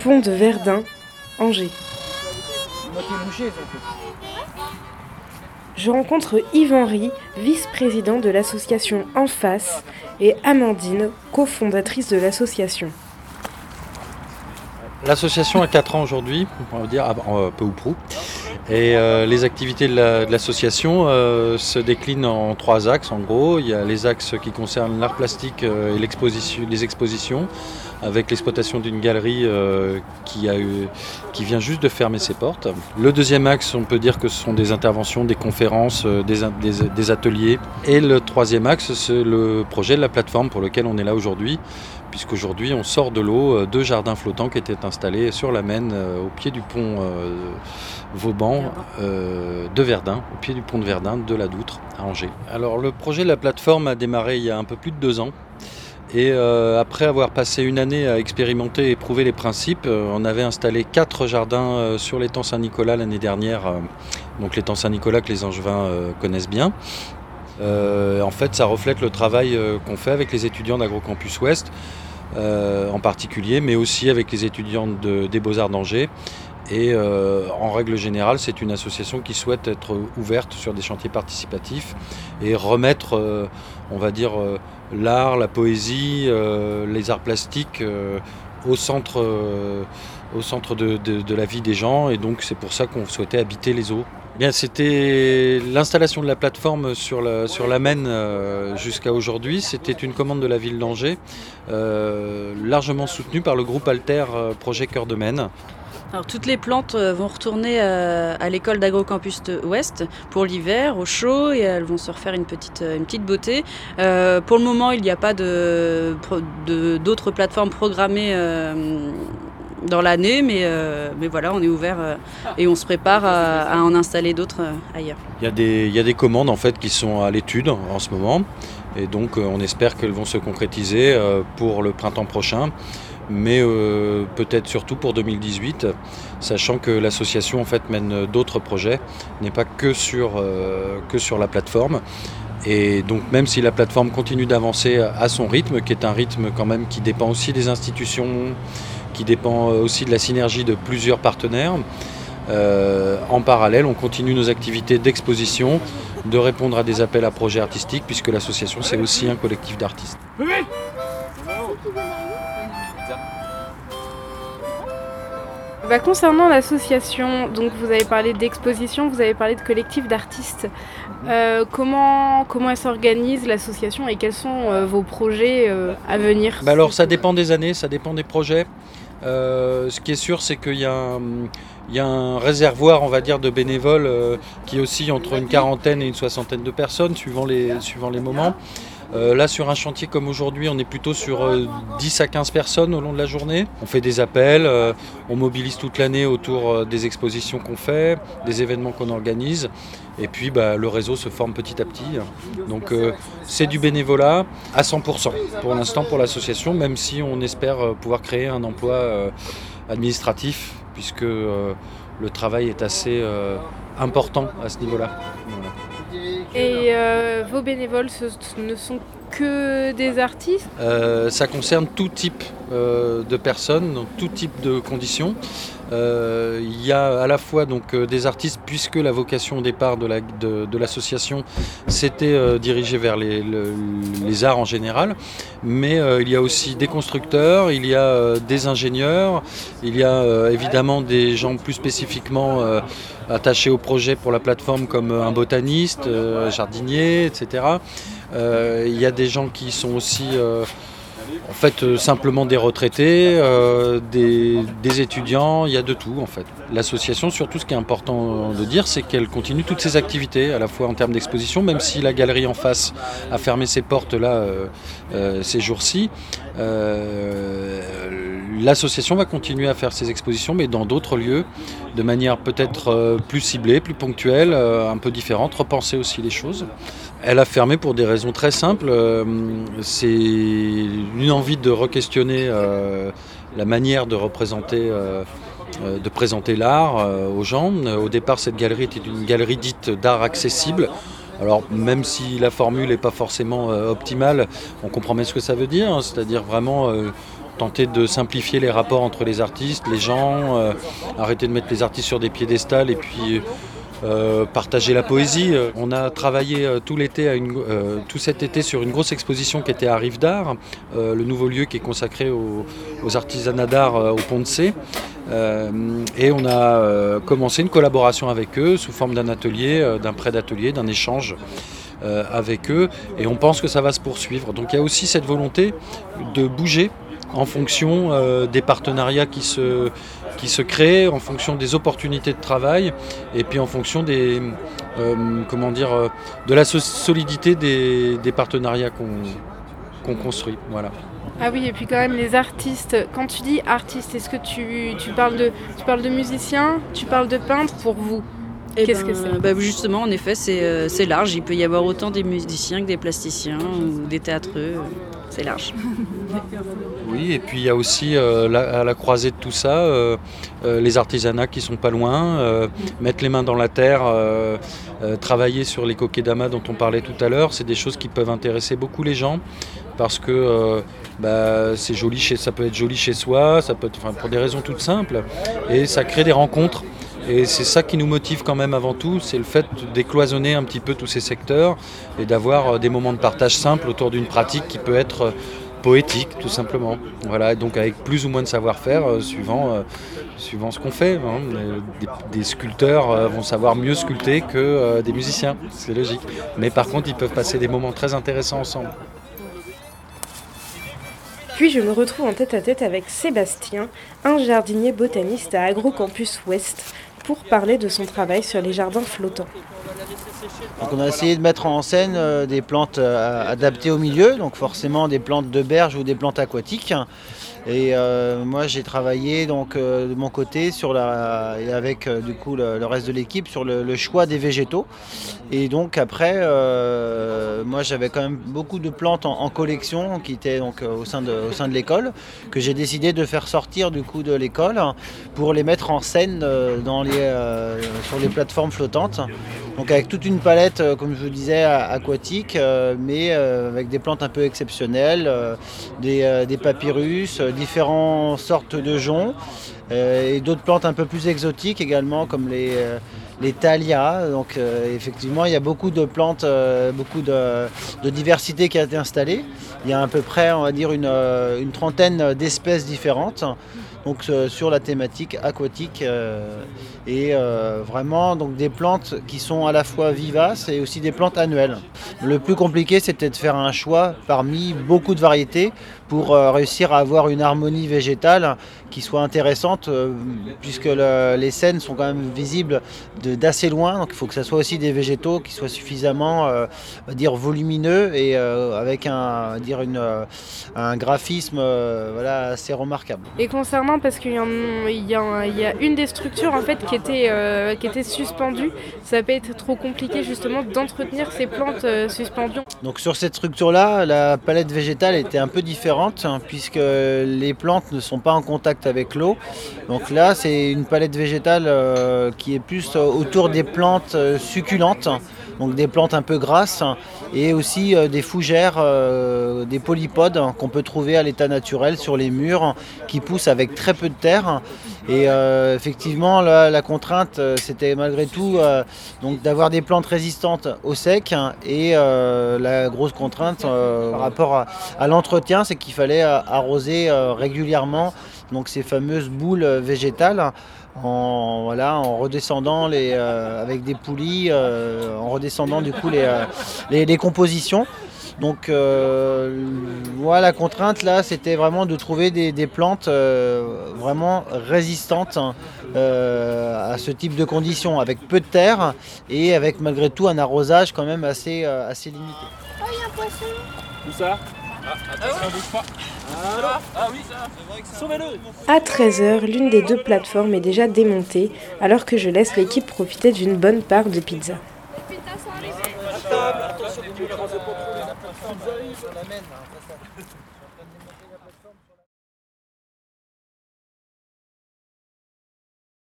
Pont de Verdun, Angers. Je rencontre Yves Henry, vice-président de l'association En Face, et Amandine, cofondatrice de l'association. L'association a 4 ans aujourd'hui, on va dire, euh, peu ou prou. Et euh, les activités de l'association euh, se déclinent en trois axes en gros. Il y a les axes qui concernent l'art plastique et les expositions, avec l'exploitation d'une galerie qui, vient juste de fermer ses portes. Le deuxième axe, on peut dire que ce sont des interventions, des conférences, des, ateliers. Et le troisième axe, c'est le projet de la plateforme pour lequel on est là aujourd'hui, puisqu'aujourd'hui on sort de l'eau euh, deux jardins flottants qui étaient installés sur la Maine euh, au pied du pont euh, de Verdun, au pied du pont de Verdun de la Doutre à Angers. Alors le projet de la plateforme a démarré il y a un peu plus de deux ans. Et après avoir passé une année à expérimenter et prouver les principes, on avait installé quatre jardins sur l'étang Saint-Nicolas l'année dernière, donc l'étang Saint-Nicolas que les Angevins connaissent bien. en fait, ça reflète le travail qu'on fait avec les étudiants d'AgroCampus Ouest, euh, en particulier, mais aussi avec les étudiants des Beaux-Arts d'Angers. Et euh, en règle générale, c'est une association qui souhaite être ouverte sur des chantiers participatifs et remettre, euh, on va dire, l'art, la poésie, les arts plastiques au centre, au centre de, la vie des gens. Et donc c'est pour ça qu'on souhaitait habiter les eaux Bien, c'était l'installation de la plateforme sur la, sur la Maine euh, jusqu'à aujourd'hui. C'était une commande de la ville d'Angers, euh, largement soutenue par le groupe Alter euh, Projet Cœur de Maine. Toutes les plantes vont retourner à, l'école d'Agrocampus Ouest pour l'hiver, au chaud, et elles vont se refaire une petite, une petite beauté. pour le moment, il n'y a pas d'autres de, plateformes programmées dans l'année, mais, euh, mais voilà, on est ouvert euh, et on se prépare à, en installer d'autres euh, ailleurs. Il y, a des, il y a des commandes en fait qui sont à l'étude en ce moment et donc on espère qu'elles vont se concrétiser pour le printemps prochain mais peut-être surtout pour 2018, sachant que l'association en fait mène d'autres projets, n'est pas que sur, que sur la plateforme. Et donc même si la plateforme continue d'avancer à son rythme, qui est un rythme quand même qui dépend aussi des institutions, qui dépend euh, aussi de la synergie de plusieurs partenaires. Euh, en parallèle, on continue nos activités d'exposition, de répondre à des appels à projets artistiques, puisque l'association c'est aussi un collectif d'artistes. Bah, concernant l'association, donc vous avez parlé d'exposition, vous avez parlé de collectif d'artistes. Euh, comment, comment elle s'organise l'association et quels sont vos projets à venir bah Alors ça dépend des années, ça dépend des projets. Euh, ce qui est sûr, c'est qu'il y, a un réservoir, on va dire, de bénévoles euh, qui oscille entre une quarantaine et une soixantaine de personnes, suivant les, suivant les moments. Euh, là, sur un chantier comme aujourd'hui, on est plutôt sur 10 à 15 personnes au long de la journée. On fait des appels, on mobilise toute l'année autour des expositions qu'on fait, des événements qu'on organise. Et puis bah, le réseau se forme petit à petit. Donc euh, c'est du bénévolat à 100% pour l'instant pour l'association, même si on espère euh, pouvoir créer un emploi euh, administratif, puisque le travail est assez important à ce niveau-là. Et vos bénévoles ce ne sont que des artistes Ça concerne tout type de personnes, dans tout type de conditions. Euh, il y a à la fois donc, euh, des artistes, puisque la vocation au départ de l'association s'était euh, dirigée vers les, arts en général, mais il y a aussi des constructeurs, il y a des ingénieurs, il y a évidemment des gens plus spécifiquement attachés au projet pour la plateforme comme un botaniste, un jardinier, etc. il y a des gens qui sont aussi en fait, euh, simplement des retraités, euh, des, étudiants, il y a de tout en fait. L'association, surtout ce qui est important de dire, c'est qu'elle continue toutes ses activités, à la fois en termes d'exposition, même si la galerie en face a fermé ses portes là euh, ces jours-ci. L'association va continuer à faire ses expositions, mais dans d'autres lieux, de manière peut-être plus ciblée, plus ponctuelle, un peu différente, repenser aussi les choses. Elle a fermé pour des raisons très simples. Euh, c'est une envie de re-questionner euh, la manière de représenter, euh, de présenter l'art aux gens. Au départ, cette galerie était une galerie dite d'art accessible. Alors même si la formule n'est pas forcément optimale, on comprend bien ce que ça veut dire, hein, c'est-à-dire vraiment tenter de simplifier les rapports entre les artistes, les gens, arrêter de mettre les artistes sur des piédestals et puis euh, partager la poésie. On a travaillé euh, tout l'été, euh, tout cet été sur une grosse exposition qui était à Rive d'Art, le nouveau lieu qui est consacré aux, artisanats d'art au Pont de C. et on a commencé une collaboration avec eux sous forme d'un atelier, d'un prêt d'atelier, d'un échange avec eux. Et on pense que ça va se poursuivre. Donc il y a aussi cette volonté de bouger en fonction des partenariats qui se, qui se créent en fonction des opportunités de travail et puis en fonction des, euh, comment dire, euh, de la solidité des, partenariats qu'on construit. Voilà. Ah oui, et puis quand même les artistes, quand tu dis artiste, est-ce que tu, tu, parles de, tu parles de musiciens, tu parles de peintres pour vous? Eh Qu'est-ce que c'est? bah Justement, en effet, euh, c'est large. Il peut y avoir autant des musiciens que des plasticiens ou des théâtreux. C'est large. Oui, et puis il y a aussi euh, à la croisée de tout ça, euh, les artisanats qui sont pas loin, mettre les mains dans la terre, travailler sur les coquets-damas dont on parlait tout à l'heure, c'est des choses qui peuvent intéresser beaucoup les gens parce que bah, c'est joli ça peut être joli chez soi, ça peut pour des raisons toutes simples, et ça crée des rencontres. Et c'est ça qui nous motive quand même avant tout, c'est le fait de décloisonner un petit peu tous ces secteurs et d'avoir euh, des moments de partage simples autour d'une pratique qui peut être euh, poétique tout simplement. Voilà, donc avec plus ou moins de savoir-faire euh, suivant, suivant ce qu'on fait. Hein. Des, sculpteurs vont savoir mieux sculpter que des musiciens, c'est logique. Mais par contre, ils peuvent passer des moments très intéressants ensemble. Puis je me retrouve en tête à tête avec Sébastien, un jardinier botaniste à AgroCampus Ouest, pour parler de son travail sur les jardins flottants. on a essayé de mettre en scène euh, des plantes euh, adaptées au milieu, donc forcément des plantes de berge ou des plantes aquatiques. Et euh, moi j'ai travaillé donc de mon côté sur la et avec du coup le, reste de l'équipe sur le, choix des végétaux. Et donc après moi j'avais quand même beaucoup de plantes en, collection qui étaient donc au sein de, au sein de l'école que j'ai décidé de faire sortir du coup de l'école pour les mettre en scène dans les euh, sur les plateformes flottantes. Donc avec toute une palette, euh, comme je vous disais, aquatique, euh, mais avec des plantes un peu exceptionnelles, des, papyrus, différentes sortes de joncs et d'autres plantes un peu plus exotiques également, comme les, les thalias. Donc effectivement, il y a beaucoup de plantes, beaucoup de, diversité qui a été installée. Il y a à peu près, on va dire, une, une trentaine d'espèces différentes donc euh, sur la thématique aquatique euh, et euh, vraiment donc des plantes qui sont à la fois vivaces et aussi des plantes annuelles. Le plus compliqué c'était de faire un choix parmi beaucoup de variétés pour réussir à avoir une harmonie végétale qui soit intéressante puisque les scènes sont quand même visibles d'assez loin donc il faut que ce soit aussi des végétaux qui soient suffisamment dire volumineux et avec un dire une, un graphisme voilà assez remarquable. Et concernant parce qu'il y, y, a une des structures en fait qui était, euh, qui était suspendue. Ça pas été trop compliqué justement d'entretenir ces plantes euh, suspendues. Donc sur cette structure-là, la palette végétale était un peu différente hein, puisque les plantes ne sont pas en contact avec l'eau. Donc là, c'est une palette végétale euh, qui est plus autour des plantes succulentes donc des plantes un peu grasses et aussi euh, des fougères, euh, des polypodes qu'on peut trouver à l'état naturel sur les murs qui poussent avec très peu de terre. Et euh, effectivement, la, contrainte, c'était malgré tout donc d'avoir des plantes résistantes au sec et la grosse contrainte par rapport à l'entretien, c'est qu'il fallait arroser régulièrement donc ces fameuses boules végétales en, voilà, en redescendant les, euh, avec des poulies, euh, en redescendant du coup les, euh, les, compositions. Donc voilà, la contrainte là, c'était vraiment de trouver des, plantes vraiment résistantes hein, à ce type de conditions, avec peu de terre et avec malgré tout un arrosage quand même assez, assez limité. Oh, il y a un poisson Où ça? À 13h, l'une des deux plateformes est déjà démontée, alors que je laisse l'équipe profiter d'une bonne part de pizza.